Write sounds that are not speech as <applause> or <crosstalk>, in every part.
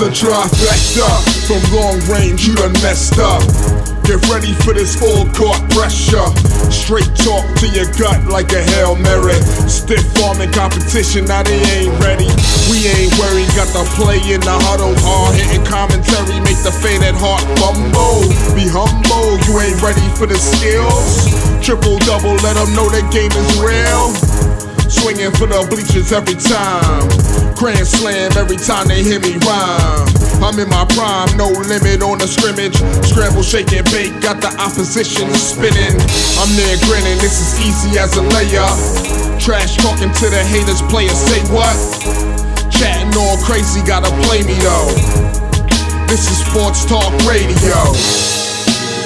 It's a trifecta. From long range, you done messed up. Get ready for this full court pressure. Straight talk to your gut like a Hail Mary. Stiff arming competition, now they ain't ready. We ain't worried, got the play in the huddle. Hard hitting commentary, make the faded heart bumble. Be humble, you ain't ready for the skills. Triple double, let them know the game is real. Swinging for the bleachers every time. Grand slam every time they hear me rhyme. I'm in my prime, no limit on the scrimmage. Scramble, shake, and bake, got the opposition spinning. I'm there grinning, this is easy as a layup. Trash talking to the haters, players say what? Chatting all crazy, gotta play me though. This is Sports Talk Radio.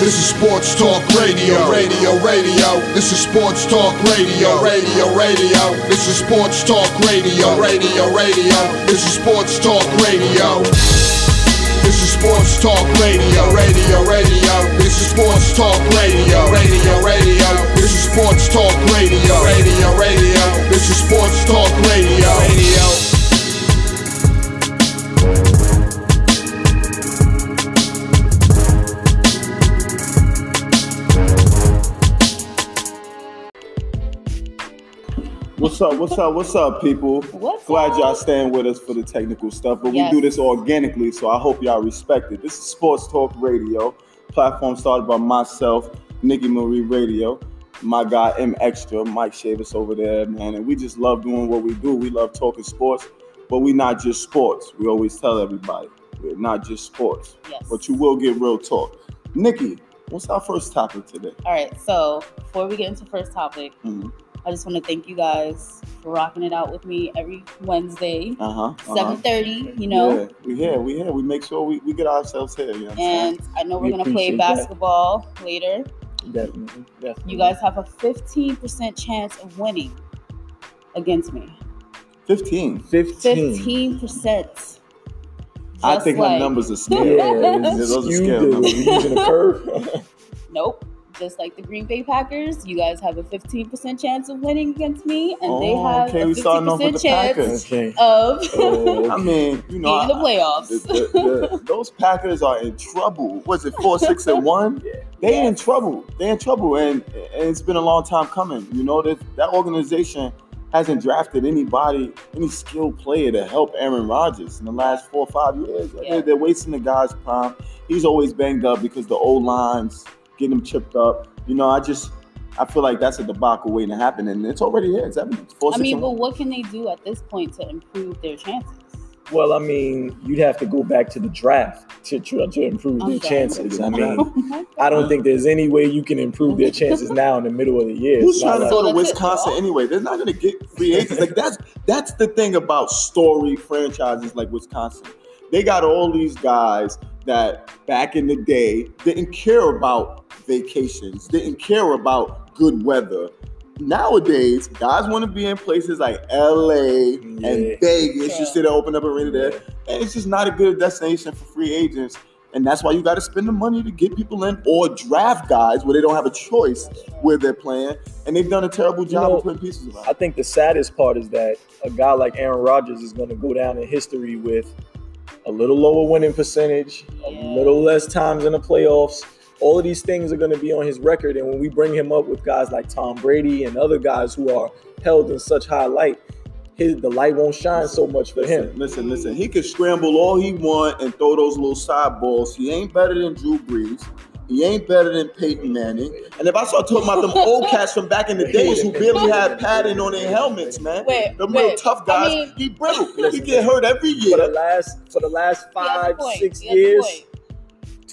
This is Sports Talk Radio, radio, radio. This is Sports Talk Radio, radio, radio. This is Sports Talk Radio, radio, radio. This is Sports Talk Radio. This is Sports Talk Radio, radio, radio. This is Sports Talk Radio, radio, radio. This is Sports Talk Radio, radio, radio. This is Sports Talk Radio, radio. What's up? What's up? What's up, people? What's Glad up? y'all staying with us for the technical stuff, but Yes. we do this organically, so I hope y'all respect it. This is Sports Talk Radio, platform started by myself, Nikki Marie Radio, my guy M Extra, Mike Shavis over there, man, and we just love doing what we do. We love talking sports, but we not just sports. We always tell everybody we're not just sports, Yes. but you will get real talk. Nikki, what's our first topic today? All right. So before we get into first topic, Mhm. I just want to thank you guys for rocking it out with me every Wednesday, Uh huh. uh-huh. seven thirty. You know, Yeah, we here, we here. We make sure we, we get ourselves here. You know what saying? and I know We we're gonna play appreciate that. basketball later. Definitely, definitely. You guys have a fifteen percent chance of winning against me. 15. 15. Fifteen percent. I think my numbers are Yeah, <laughs> scary. it's those are skewed scale to- numbers. we're using a curve. <laughs> Nope. Just like the Green Bay Packers, you guys have a 15% chance of winning against me, and they Oh, have okay, a we starting off 50% the chance Packers. okay. of <laughs> Oh, I mean, you know, in the playoffs. the- the- the- those Packers are in trouble. Was it four, six, and one? <laughs> Yeah. They in trouble. They in trouble, and, and it's been a long time coming. You know that that organization hasn't drafted anybody, any skilled player to help Aaron Rodgers in the last four or five years. Yeah. They're, they're wasting the guy's prime. He's always banged up because the old lines getting them chipped up. You know, I just I feel like that's a debacle waiting to happen, and it's already here. It's evident. Four, I mean, but one. what can they do at this point to improve their chances? Well, I mean, you'd have to go back to the draft to try to improve I'm their sorry. chances. I mean, <laughs> oh I don't think there's any way you can improve their chances now in the middle of the year. Who's It's trying to go So to that's it, Wisconsin anyway? They're not going to get free agents. Like that's that's the thing about story franchises like Wisconsin. They got all these guys that back in the day didn't care about vacations, didn't care about good weather. Nowadays, guys want to be in places like LA Yeah. and Vegas. True. You see, they open up a arena there, and it's just not a good destination for free agents. And that's why you got to spend the money to get people in or draft guys where they don't have a choice where they're playing. And they've done a terrible job know, of putting pieces around. I think the saddest part is that a guy like Aaron Rodgers is going to go down in history with a little lower winning percentage, a little less times in the playoffs. All of these things are going to be on his record. And when we bring him up with guys like Tom Brady and other guys who are held in such high light, his the light won't shine so much for him. Listen, listen, listen. He could scramble all he want and throw those little side balls. He ain't better than Drew Brees. He ain't better than Peyton Manning. And if I start talking about them <laughs> old cats from back in the days who barely had padding on their helmets, man, Wait, them real wait. tough I guys, mean- he brittle. <laughs> he get hurt every year. For the last for the last He five, six He years, point.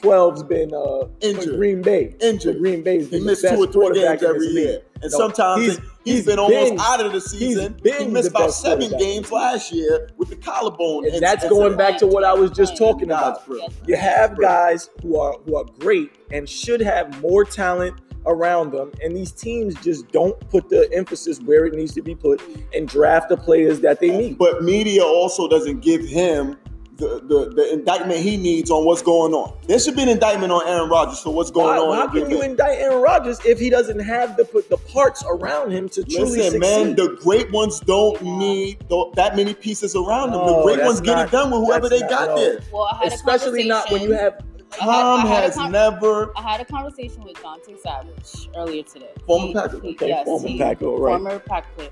12's been uh, Injured. Green Bay. Injured. Green Bay's He been missed two or three games every year. And No, sometimes he's- he's been almost out of the season. been He missed about seven games last year with the collarbone. And that's incident. going back to what I was just talking about. brittle. You have guys who are who are great and should have more talent around them, and these teams just don't put the emphasis where it needs to be put and draft the players that they need. But media also doesn't give him the, the, the indictment he needs on what's going on. There should be an indictment on Aaron Rodgers for what's going Why, on. how can you Bay. indict Aaron Rodgers if he doesn't have the the parts around him to truly Listen, succeed? man, the great ones don't need th- that many pieces around them. The great that's ones get it done with whoever they that's got no. there. Well, Especially not when you have I had- Tom I had has con- never I had a conversation with Dante Savage earlier today. Former He- Packer. Okay, yes, former he- Packer, right. Former Packer.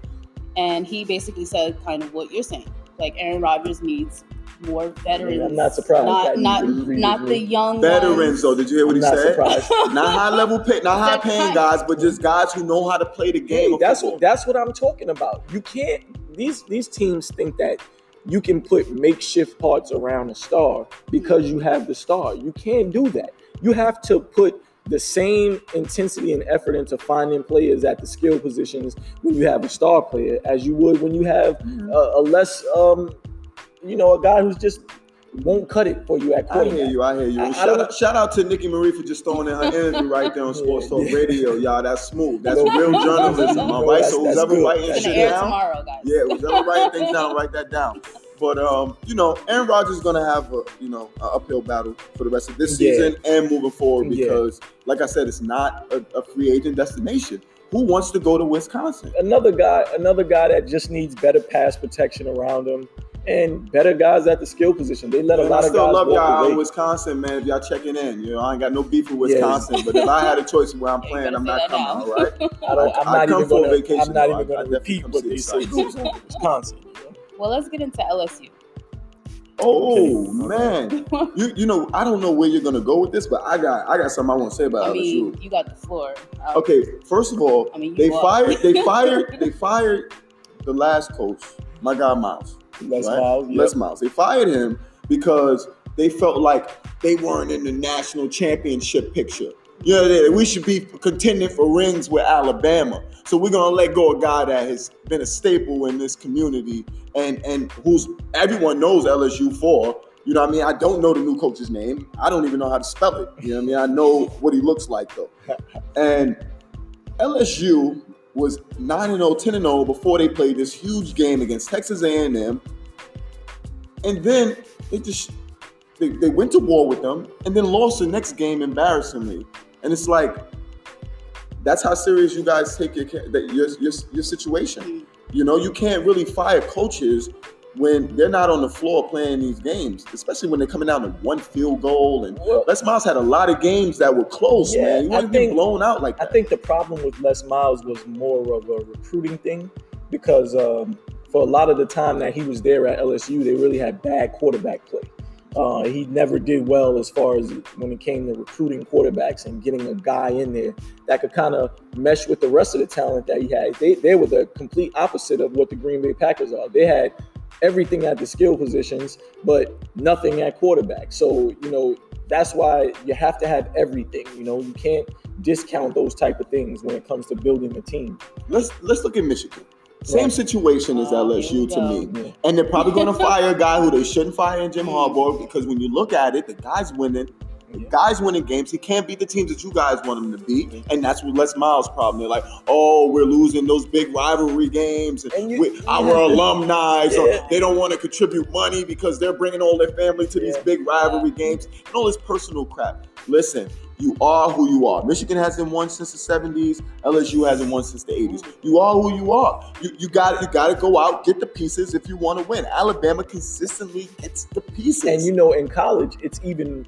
And he basically said kind of what you're saying. Like Aaron Rodgers needs more veterans. I'm not surprised Not that you not agree not me. the young veterans. ones. Though, did you hear what I'm he not said? surprised. <laughs> not high level pay, not high paying guys, but just guys who know how to play the game. Hey, that's football. what that's what I'm talking about. You can't these these teams think that you can put makeshift parts around a star because you have the star. You can't do that. You have to put the same intensity and effort into finding players at the skill positions when you have a star player as you would when you have Mm-hmm. a, a less um you know a guy who's just won't cut it for you at I hear you. I hear you. I- And I shout, out, shout out to Nikki Marie for just throwing in her interview right there on <laughs> Sports Yeah. Talk Radio. Y'all, that's smooth. <laughs> That's real journalism. All no, that's- So who's that's ever good. writing It's shit down? tomorrow, guys. Yeah, who's ever writing things down, write that down. But um, you know, Aaron Rodgers is gonna have a you know an uphill battle for the rest of this Yeah. season and moving forward Yeah. because, like I said, it's not a, a free agent destination. Who wants to go to Wisconsin? another guy, another guy that just needs better pass protection around him and better guys at the skill position. They let a And lot I of still guys love y'all out away. in Wisconsin, man. If y'all checking in, you know, I ain't got no beef with Wisconsin, but if I had a choice of where I'm <laughs> playing, I'm not coming. now. All right. <laughs> I don't, I'm I- I not come even for a gonna. vacation, I'm not though. even I- I going to repeat what they the say sights. goes on in Wisconsin. Well, let's get into LSU. Oh Okay. man, you you know I don't know where you're gonna go with this, but I got I got something I want to say about I LSU. you got the floor. Um, Okay, first of all, I mean, they are. fired they fired <laughs> they fired the last coach, my guy Miles. Les right? Miles, yep. Les Miles. They fired him because they felt like they weren't in the national championship picture. You know, they- we should be contending for rings with Alabama. So we're gonna let go of a guy that has been a staple in this community and and who's everyone knows LSU for. You know what I mean? I don't know the new coach's name. I don't even know how to spell it. You know what I mean? I know what he looks like though. And LSU was 9 0, 10 0 before they played this huge game against Texas A&M. And then they just they, they went to war with them and then lost the next game embarrassingly. And it's like that's how serious you guys take your that your, your, your situation. You know, you can't really fire coaches when they're not on the floor playing these games, especially when they're coming down to one field goal. And Well, Les Miles had a lot of games that were close, Yeah, man. You want to be blown out like I think the problem with Les Miles was more of a recruiting thing because um, for a lot of the time that he was there at LSU, they really had bad quarterback play. Uh, he never did well as far as when it came to recruiting quarterbacks and getting a guy in there that could kind of mesh with the rest of the talent that he had. They, they were the complete opposite of what the Green Bay Packers are. They had everything at the skill positions, but nothing at quarterback. So, you know, that's why you have to have everything. You know, you can't discount those type of things when it comes to building a team. let's let's look at Michigan. Same Right. situation as Oh, here LSU we to go. me. Yeah. And they're probably going <laughs> to fire a guy who they shouldn't fire in Jim <laughs> Harbaugh because when you look at it, the guy's winning. The guy's winning games. He can't beat the teams that you guys want him to beat. And that's what Les Miles' problem. They're like, oh, we're losing those big rivalry games. And And you- with our alumni, so they don't want to contribute money because they're bringing all their family to these Yeah. big rivalry games and all this personal crap. Listen, you are who you are. Michigan hasn't won since the 70s. LSU hasn't won since the 80s. You are who you are. You you got you got to go out get the pieces if you want to win. Alabama consistently gets the pieces. And you know, in college, it's even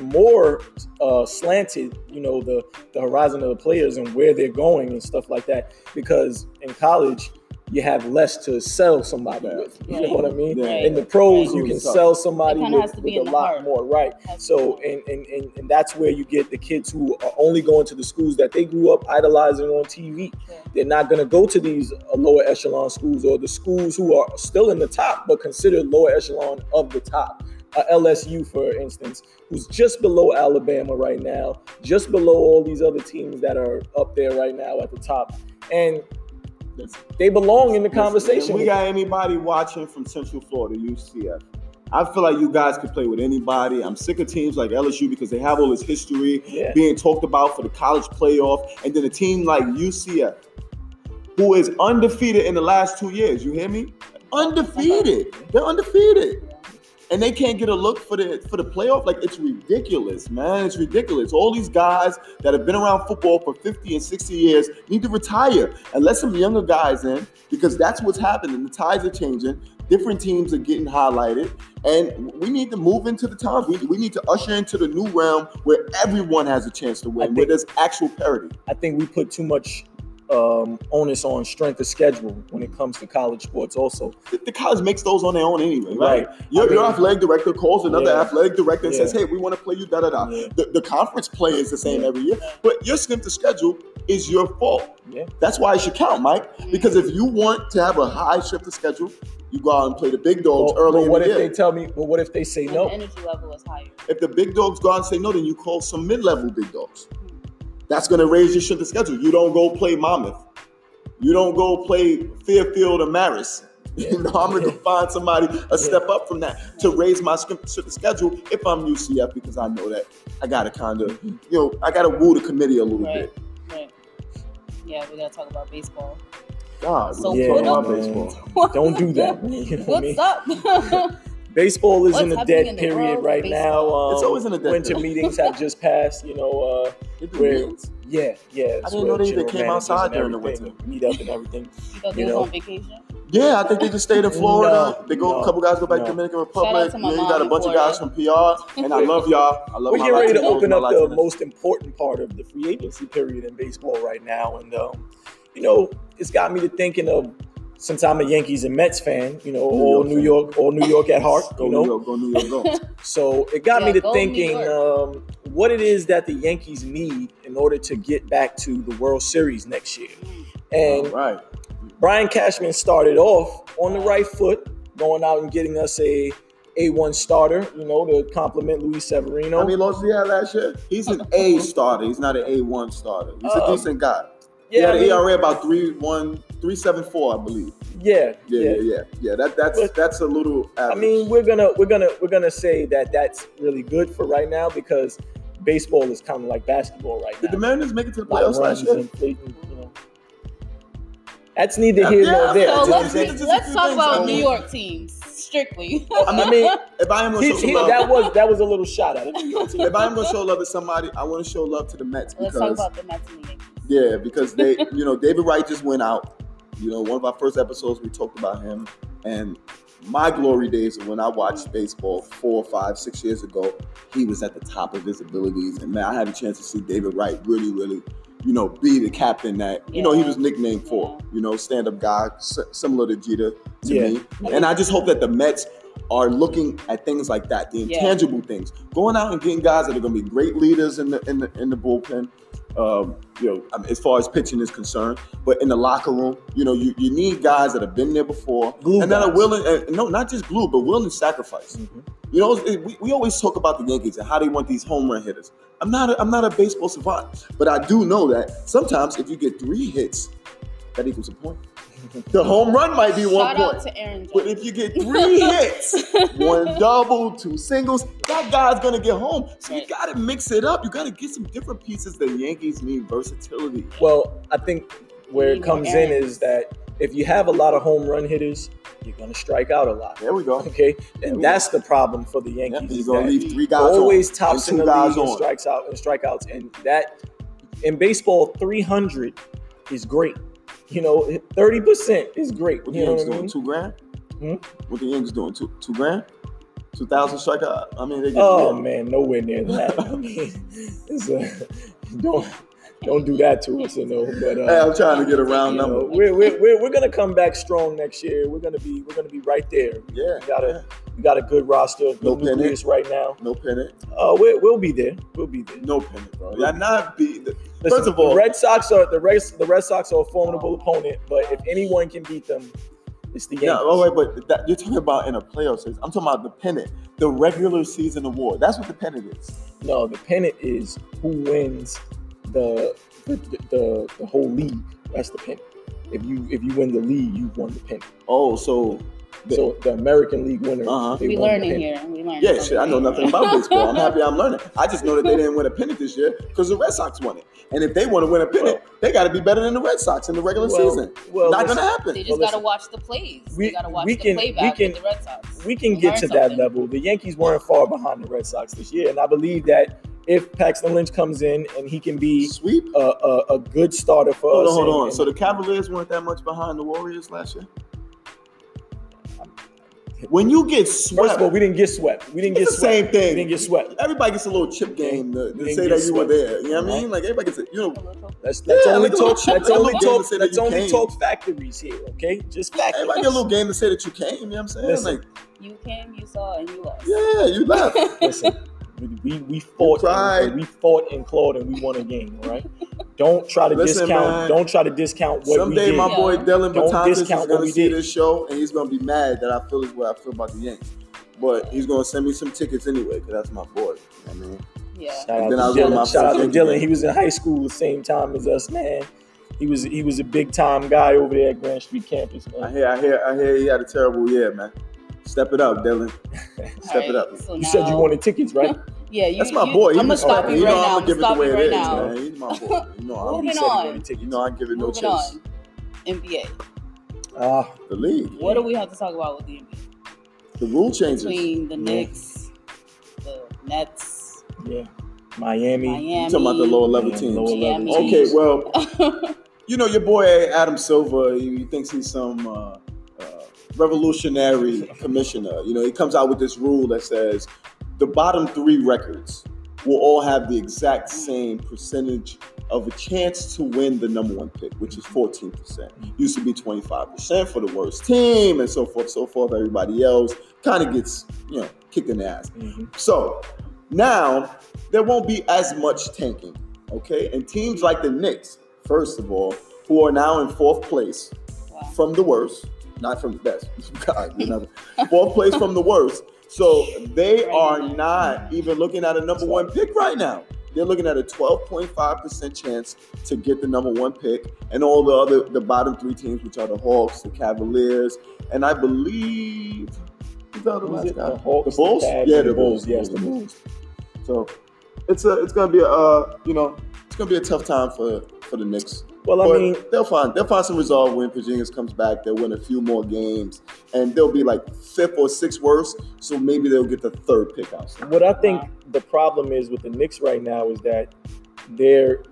more uh, slanted. You know, the the horizon of the players and where they're going and stuff like that. Because in college, you have less to sell somebody with. You Right. know what I mean? In the pros, Right. you can sell somebody with, has to be with a lot heart. more, right? So, and, and and and that's where you get the kids who are only going to the schools that they grew up idolizing on TV. Yeah. They're not going to go to these uh, lower echelon schools or the schools who are still in the top but considered lower echelon of the top. Uh, LSU, for instance, who's just below Alabama right now, just below all these other teams that are up there right now at the top, and they belong in the conversation. if we got anybody watching from Central Florida, UCF. I feel like you guys could play with anybody. I'm sick of teams like LSU because they have all this history Yeah. being talked about for the college playoff, and then a team like UCF, who is undefeated in the last two years. You hear me? Undefeated. They're undefeated. And they can't get a look for the for the playoff. Like it's ridiculous, man. It's ridiculous. All these guys that have been around football for 50 and 60 years need to retire and let some younger guys in because that's what's happening. The tides are changing. Different teams are getting highlighted, and we need to move into the times. We, we need to usher into the new realm where everyone has a chance to win, I where there's actual parity. I think we put too much um, onus on strength of schedule when it comes to college sports. Also, The, the college makes those on their own anyway, right? Right. Your, I your athletic director calls another Yeah. athletic director and says, "Hey, we want to play you." Da da da. Yeah. The, the conference play is the same Yeah. every year, but your strength of schedule is your fault. yeah, That's why it should count, Mike. Because if you want to have a high strength of schedule, you go out and play the big dogs Well, early but in what the if year. they tell me? Well, what if they say When no? the energy level is higher. if the big dogs go out and say no, then you call some mid-level big dogs. That's going to raise your strength of schedule. You don't go play Monmouth. You don't go play Fairfield or Marist. <laughs> You know, I'm going to find somebody a step up from that to raise my strength of schedule if I'm UCF because I know that I got to kind of, mm-hmm. you know, I got to woo the committee a little Right. bit. Right. Yeah, we gotta talk about baseball. God, So yeah, talking what up- baseball. <laughs> Don't do that. man. You know what I What's mean? up? <laughs> Baseball is What's in a dead in period world of right now. Um, It's always in a dead winter period. meetings have just passed. You know, uh, <laughs> Where- yeah, yeah. I it's didn't know they- even came outside during the winter. Meet up and everything. you thought they You was know. on vacation? Yeah, I think they just stayed in Florida. No, they go, no, a couple guys go back no. to Dominican Republic. out to my then you got a bunch of Florida. guys from PR, and I love y'all. I love We're my getting ready to open up the most important part of the free agency period in baseball right now, and um, you know, it's got me to thinking of since I'm a Yankees and Mets fan, you know, New all York New fan. York, all New York at heart, Go you New know. York, go New York, go. <laughs> So it got Yeah, me to go thinking um, what it is that the Yankees need in order to get back to the World Series next year. And All right. Brian Cashman started off on the right foot, going out and getting us a A1 starter, you know, to complement Luis Severino. How many losses he had last year? He's an A starter. He's not an A1 starter. He's a Um, decent guy. he yeah, had I an mean, ERA about three one three seven four, I believe. yeah, Yeah, yeah. yeah, yeah. Yeah, that that's But- that's a little. I mean, we're gonna we're gonna we're gonna say that that's really good for right now because baseball is kind of like basketball right now. did the now. Mariners make it to the playoffs last year? and fleeting, you know. That's neither Yeah, here yeah, nor there. so So you know what I'm let's saying? just a let's talk things. about Um, New York teams strictly. I mean, if I am gonna show some he- love, that was that was a little shot at it. if I am gonna show love to somebody, I want to show love to the Mets because let's talk about the Mets and the Yankees. Yeah, because they, you know, David Wright just went out. You know, one of our first episodes we talked about him, and my glory days when I watched baseball four, five, six years ago, he was at the top of his abilities, and man, I had a chance to see David Wright really, really, you know, be the captain that you know he was nicknamed for. You know, stand-up guy, s- similar to Jeter to Yeah. me, and I just hope that the Mets are looking at things like that, the Yeah. intangible things, going out and getting guys that are going to be great leaders in the in the in the bullpen. Um, you know, I mean, as far as pitching is concerned, but in the locker room, you know, you, you need guys that have been there before Glue and that are willing. And, no, not just glue, but willing to sacrifice. Mhm. You know, it- we, we always talk about the Yankees and how they want these home run hitters. I'm not a, I'm not a baseball savant, but I do know that sometimes if you get three hits, that equals a point. The home run might be one Shout point. to Aaron But if you get three <laughs> hits, one double, two singles, that guy's gonna get home. So you Right. gotta mix it up. You gotta get some different pieces. The Yankees need versatility. Well, I think where it Need more comes in errands. is that if you have a lot of home run hitters, you're gonna strike out a lot. There we go. Okay, and we- that's the problem for the Yeah, Yankees. you're is gonna that leave three guys always on, tops and in two the guys league in on. strikes out and strikeouts, and that in baseball, 300 is great. You know, 30 percent is great. What the You know Yankees I doing? mean? Two grand? Hmm? What the Yankees doing? Two two grand? Two thousand strikeout? I mean, they get Oh man, nowhere near that. I mean, <laughs> it's a, <laughs> don't don't do that to us, you know. But uh, Hey, I'm trying to get a round you know, number. we're, we're, we're, we're gonna come back strong next year. We're gonna be we're gonna be right there. Yeah, We got a we got a good roster, No pennant. right now. no pennant, Uh, we, we'll be there. We'll be there. no pennant, bro. Yeah, not be. The, Listen, first of all, the Red Sox are the Red the Red Sox are a formidable opponent, but if anyone can beat them, it's the Yankees. Yeah, oh wait, but that, you're talking about in a playoff series. I'm talking about the pennant, the regular season award. That's what the pennant is. No, the pennant is who wins the the, the the whole league. That's the pennant. If you if you win the league, you've won the pennant. Oh, so So the American League winner. Uh-huh. they We won learning pennant. here. We learning. Yeah, shit. I know nothing about baseball. I'm happy I'm learning. I just know that they didn't win a pennant this year because the Red Sox won it. And if they want to win a pennant, they got to be better than the Red Sox in the regular Well, season. well, Not gonna happen. They just Well, gotta watch the plays. We- they gotta watch we the can- playback we can- with the Red Sox. we can Learn get to that level. The Yankees weren't far behind the Red Sox this year, and I believe that if Paxton Lynch comes in and he can be Sweep. a, a, a good starter for Hold us, on, hold and- on. and- So the Cavaliers weren't that much behind the Warriors last year. When you get swept, first of all, we didn't get swept. We didn't it's get the swept. same thing. We didn't get swept. Everybody gets a little chip game to, We to say get that you were there. You know what I mean? Like everybody gets, a, you know, Let's let's Yeah, only like a little talk. chip- Let's only talk. that Let's only came. talk factories here, okay? Just factories. everybody get a little game to say that you came. You know what I'm saying? Listen. Like, You came, you saw, and you lost. yeah, you left. <laughs> Listen, we, we, we fought and, we fought and clawed and we won a game, all right? Don't try to Listen, discount. man. Don't try to discount what we did. Someday my boy Dylan Don't Batanzas is discount what gonna we see did. this show and he's gonna be mad that I feel as way I feel about the Yankees. But he's gonna send me some tickets anyway, because that's my boy. You know what I mean? Yeah. Shout out then I to was on my Dylan. Shout out to first Dylan. game. He was in high school the same time as us, man. He was he was a big time guy over there at Grand Street campus, I man. hear, I hear, I hear he had a terrible year, man. Step it up, Dylan. <laughs> Step Alright, it up. So You now, said you wanted tickets, right? <laughs> Yeah, you. That's my you- boy. I'm gonna stop you You right now. I'm I'm gonna give it the stop you right now. man. He's my boy. You know I'm, Moving He said on. you know I give it no Moving chase. on. NBA. Ah, The league, What do we have to talk about with the NBA? the rule changes. Between the Yeah. Knicks, the Nets, yeah. Miami. Miami. You talking about the lower level Yeah, teams? lower level Miami. Okay, well, <laughs> you know your boy Adam Silver. He, he thinks he's some uh, uh, revolutionary commissioner. You know, he comes out with this rule that says the bottom three records will all have the exact same percentage of a chance to win the number one pick, which is 14%. Used to be 25% for the worst team, and so forth, so forth. Everybody else kind of gets, you know, kicked in the ass. Mhm. So now there won't be as much tanking, okay? And teams like the Knicks, first of all, who are now in fourth place Wow. from the worst, not from the best. <laughs> God, know, fourth place from the worst. So they are not even looking at a number one pick right now. They're looking at a 12.5% chance to get the number one pick, and all the other the bottom three teams, which are the Hawks, the Cavaliers, and I believe the other Who's it? The Hawks, the Bulls. the yeah, the Bulls. Bulls. Yes, the the Bulls. So it's a it's gonna be a uh, you know it's gonna be a tough time for for the Knicks. Well, I but mean, they'll find they'll find some resolve when Porzingis comes back. They'll win a few more games, and they'll be like fifth or sixth worst. So maybe they'll get the third pick out. what I think Wow. the problem is with the Knicks right now is that they're.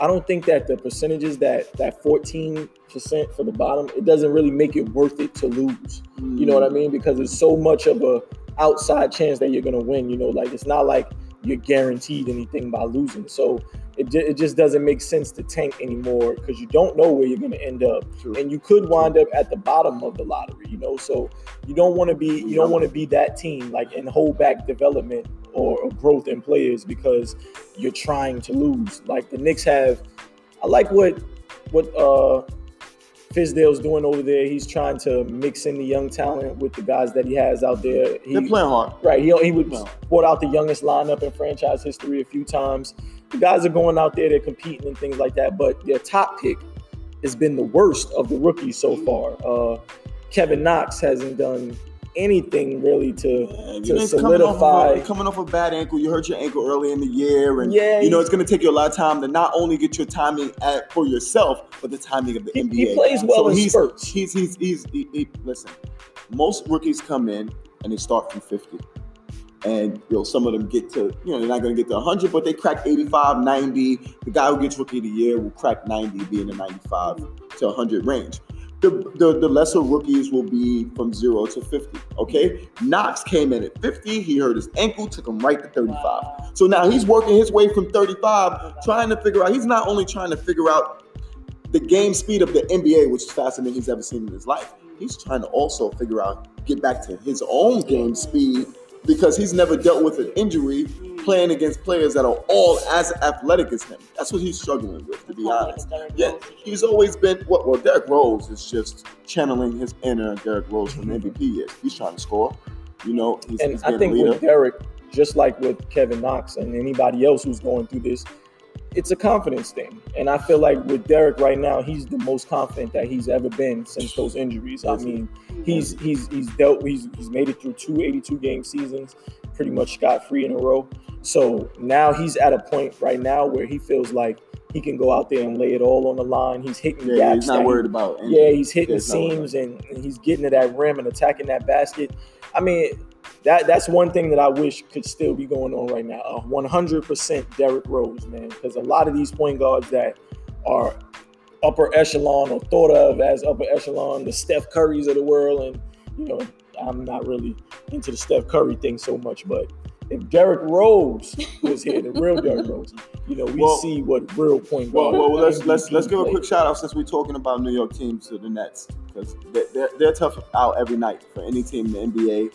I don't think that the percentages that that 14 percent for the bottom it doesn't really make it worth it to lose. You know what I mm. mean? Because it's so much of a outside chance that you're gonna win. You know, like it's not like you're guaranteed anything by losing. So it, it just doesn't make sense to tank anymore because you don't know where you're gonna end up, True. and you could wind up at the bottom of the lottery. You know, so you don't want to be you don't want to be that team like and hold back development or, or growth in players because you're trying to lose. Like the Knicks have, I like what what uh Fizdale's doing over there. He's trying to mix in the young talent with the guys that he has out there. He, They're playing hard. Right. He, he would brought out the youngest lineup in franchise history a few times. The guys are going out there, they're competing and things like that. But their top pick has been the worst of the rookies so far. Uh, Kevin Knox hasn't done anything really to And, to it's coming off, solidify. a, coming off a bad ankle. You hurt your ankle early in the year, and Yeah, you know it's going to take you a lot of time to not only get your timing at, for yourself, but the timing of the He, NBA. he plays well in he's, spurts. He's he's he's he, he- listen. Most rookies come in and they start from 50. And you know, some of them get to, you know, they're not gonna get to 100, but they crack 85, 90. The guy who gets rookie of the year will crack 90, be in the 95 to 100 range. The, the, the lesser rookies will be from zero to 50. Okay. Knox came in at 50. He hurt his ankle, took him right to 35. Wow. So now he's working his way from 35, trying to figure out. He's not only trying to figure out the game speed of the NBA, which is faster than he's ever seen in his life. He's trying to also figure out get back to his own game speed because he's never dealt with an injury playing against players that are all as athletic as him. That's what he's struggling with, to be Kinda like a honest. Derrick Yeah, he's always been well. Well, Derrick Rose is just channeling his inner Derrick Rose from. MVP years. He's trying to score. You know, he's, And he's I think with Derrick, just like with Kevin Knox and anybody else who's going through this, it's a confidence thing. And I feel like with Derrick right now, he's the most confident that he's ever been since those injuries. I mean, he's he's he's dealt he's he's made it through two 82 game seasons, pretty much scot free in a row. So now he's at a point right now where he feels like he can go out there and lay it all on the line. He's hitting Yeah, gaps. he's not that he- worried about. yeah, anything. he's hitting he's seams and, and he's getting to that rim and attacking that basket. I mean, that that's one thing that I wish could still be going on right now. Uh, a 100% Derrick Rose, man, because a lot of these point guards that are upper echelon or thought of as upper echelon, the Steph Currys of the world, and you know, I'm not really into the Steph Curry thing so much, but if Derrick Rose <laughs> was here, the real Derrick Rose, you know, we Well- see what real point Well, guard. well, let's let's let's give a quick shout out since we're talking about New York teams to the Nets because they're, they're, they're tough out every night for any team in the NBA.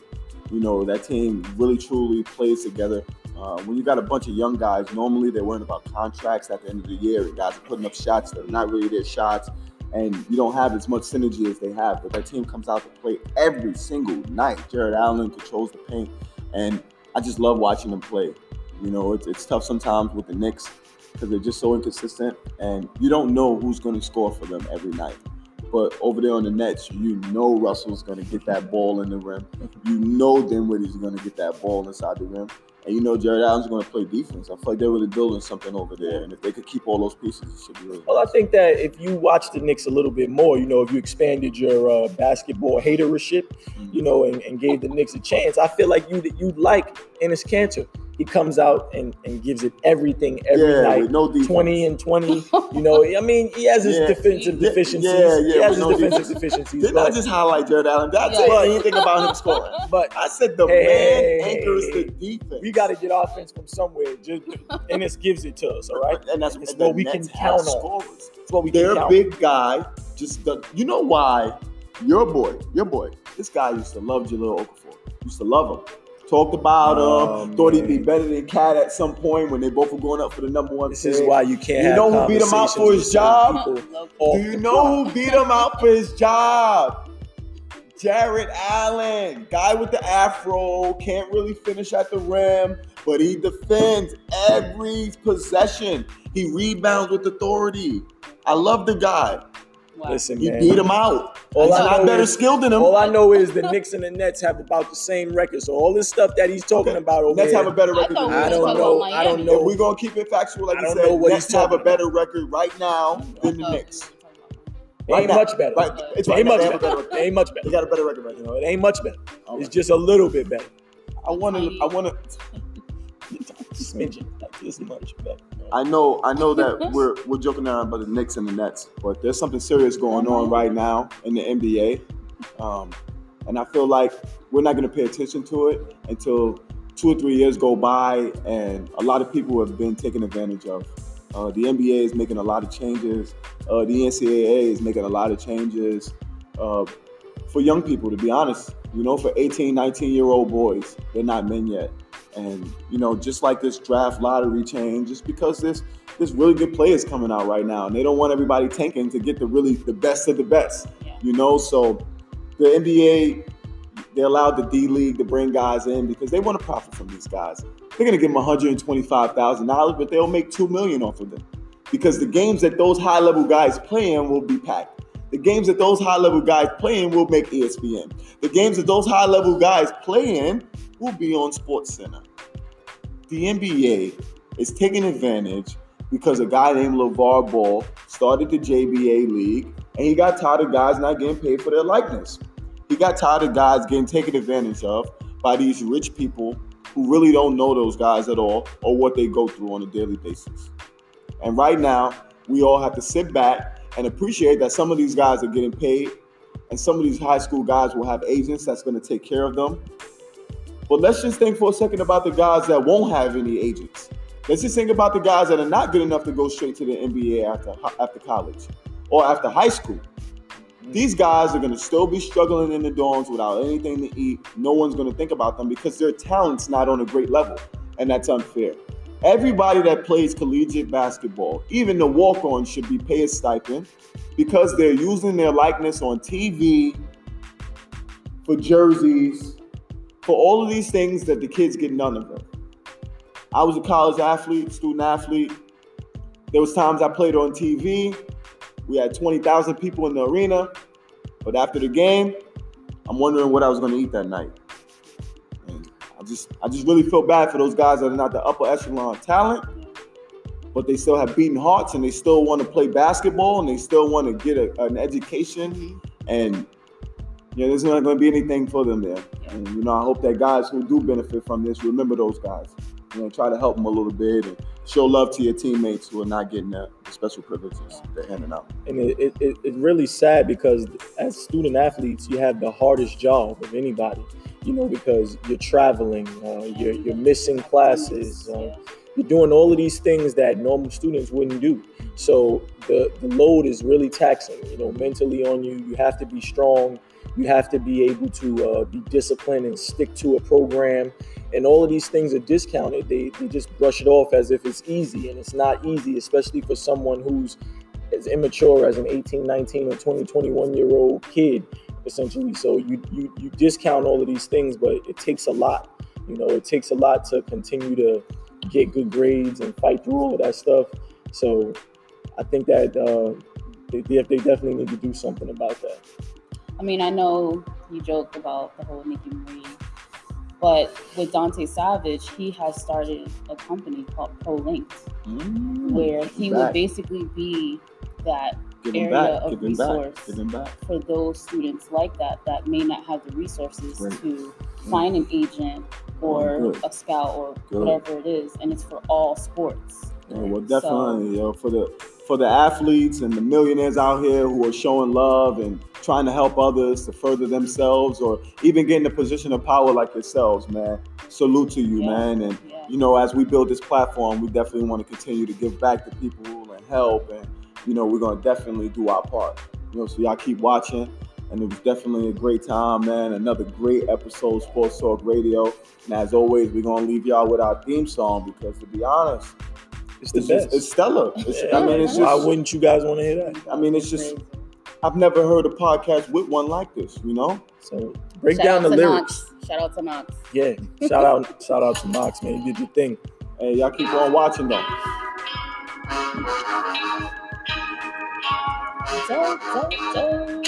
You know that team really truly plays together. Uh, when you got a bunch of young guys, normally they're worrying about contracts at the end of the year. And guys are putting up shots that are not really their shots, and you don't have as much synergy as they have. But that team comes out to play every single night. Jarrett Allen controls the paint, and I just love watching them play. You know, it's, it's tough sometimes with the Knicks because they're just so inconsistent, and you don't know who's going to score for them every night. But over there on the Nets, you know Russell's going to get that ball in the rim. You know Dinwiddie's going to get that ball inside the rim. And you know Jarrett Allen's going to play defense. I feel like they're really building something over there. And if they could keep all those pieces, it should be really Well, I think that if you watch the Knicks a little bit more, you know, if you expanded your uh, basketball hatership, you know, and, and gave the Knicks a chance, I feel like you that you'd like Enes Kanter. He comes out and, and gives it everything every yeah, night. no defense. 20 and 20. You know, I mean, he has his Yeah. defensive deficiencies. yeah, he yeah, has his no defensive defense. deficiencies. Didn't I just highlight Jarrett Allen? That's Yeah. what anything about him scoring. <laughs> but I said the Hey, man anchors the defense. we got to get offense from somewhere. Just this gives it to us, all right? And that's It's and what the we can count on. scorers. That's what we can Their count. big guy just does, you know why your boy, your boy, this guy used to love Jahlil Okafor. Used to love him. Talked about him. Um, Thought he'd be better than KAT at some point when they both were going up for the number one This pick. is why you can't You have know who beat him out for his job? people Love off Do you know who beat him out for his job? Jarrett Allen, guy with the afro, can't really finish at the rim, but he defends every possession. He rebounds with authority. I love the guy. Wow. Listen, He man. beat him out. All He's I not better is- skilled than him. All I know is the Knicks and the Nets have about the same record. So all this stuff that he's talking Okay. about over Nets here, have a better record thought than I don't know. I don't know. If we're gonna keep it factual, like I you don't said, know what Nets he's have a talking better record right now than the I Knicks. we were talking about it ain't Right now. much better. Right, it's It right ain't much They have a better. better It ain't much They better. got a better record right You now. know, it ain't much better. All It's just a little bit better. I want to. I want to. Smidgen, like this much better. I know, I know that we're we're joking around about the Knicks and the Nets, but there's something serious going on right now in the NBA, um, and I feel like we're not going to pay attention to it until two or three years go by, and a lot of people have been taken advantage of. Uh, the NBA is making a lot of changes. Uh, the NCAA is making a lot of changes uh, for young people. To be honest, you know, for 18, 19 year old boys, they're not men yet. And you know, just like this draft lottery change, just because this there's really good players coming out right now, and they don't want everybody tanking to get the really the best of the best. Yeah. You know, so the NBA they allowed the D League to bring guys in because they want to profit from these guys. They're gonna give them one hundred and twenty five thousand dollars, but they'll make two million off of them because the games that those high level guys play in will be packed. The games that those high level guys play in will make ESPN. The games that those high level guys play in will be on Sports Center. The NBA is taking advantage because a guy named LeVar Ball started the JBA league and he got tired of guys not getting paid for their likeness. He got tired of guys getting taken advantage of by these rich people who really don't know those guys at all or what they go through on a daily basis. And right now, we all have to sit back and appreciate that some of these guys are getting paid and some of these high school guys will have agents that's going to take care of them. But let's just think for a second about the guys that won't have any agents. Let's just think about the guys that are not good enough to go straight to the NBA after after college or after high school. Mm. These guys are going to still be struggling in the dorms without anything to eat. No one's going to think about them because their talent's not on a great level, and that's unfair. Everybody that plays collegiate basketball, even the walk-ons, should be paid a stipend because they're using their likeness on TV, for jerseys, for all of these things that the kids get none of them. I was a college athlete, student athlete. there was times I played on TV. We had 20,000 people in the arena, but after the game, I'm wondering what I was going to eat that night. And I just, I just really feel bad for those guys that are not the upper echelon talent, but they still have beating hearts and they still want to play basketball and they still want to get a, an education. And know, there's not going to be anything for them there. And you know, I hope that guys who do benefit from this remember those guys. You know, try to help them a little bit and show love to your teammates who are not getting the special privileges they're handing out. And it, it, it, it's really sad because as student athletes, you have the hardest job of anybody. You know, because you're traveling, uh, you're you're missing classes, uh, you're doing all of these things that normal students wouldn't do. So the the load is really taxing. You know, mentally on you. You have to be strong. You have to be able to uh, be disciplined and stick to a program. And all of these things are discounted. They, they just brush it off as if it's easy, and it's not easy, especially for someone who's as immature as an 18, 19, or 20, 21 year old kid, essentially. So you, you you discount all of these things, but it takes a lot. You know, it takes a lot to continue to get good grades and fight through all of that stuff. So I think that uh, they, they definitely need to do something about that. I mean, I know you joked about the whole Nicki Marie, but with Dante Savage, he has started a company called Pro Links, Mm, where he back. would basically be that Giving area back, of back, resource for those students like that that may not have the resources Great. to find an agent or Oh, a scout or Good. whatever it is, and it's for all sports. Yeah, well, So- definitely, yo, for the for the athletes and the millionaires out here who are showing love and trying to help others to further themselves, or even get in a position of power like yourselves, man. Salute to you, Yeah. man. And Yeah. you know, as we build this platform, we definitely want to continue to give back to people and help, and you know, we're gonna definitely do our part. You know, so y'all keep watching. And it was definitely a great time, man. Another great episode of Sports Talk Radio. And as always, we're gonna leave y'all with our theme song because to be honest, It's the it's best. just it's stellar. It's, Yeah. I mean, it's Why just. wouldn't you guys want to hear that? I mean, it's just. Crazy. I've never heard a podcast with one like this. You know. So break Shout down the to lyrics. Knox. Shout out to Knox. Yeah, shout out, shout out to Mox, man. You did your thing. Hey, y'all keep on watching though. So, so, so.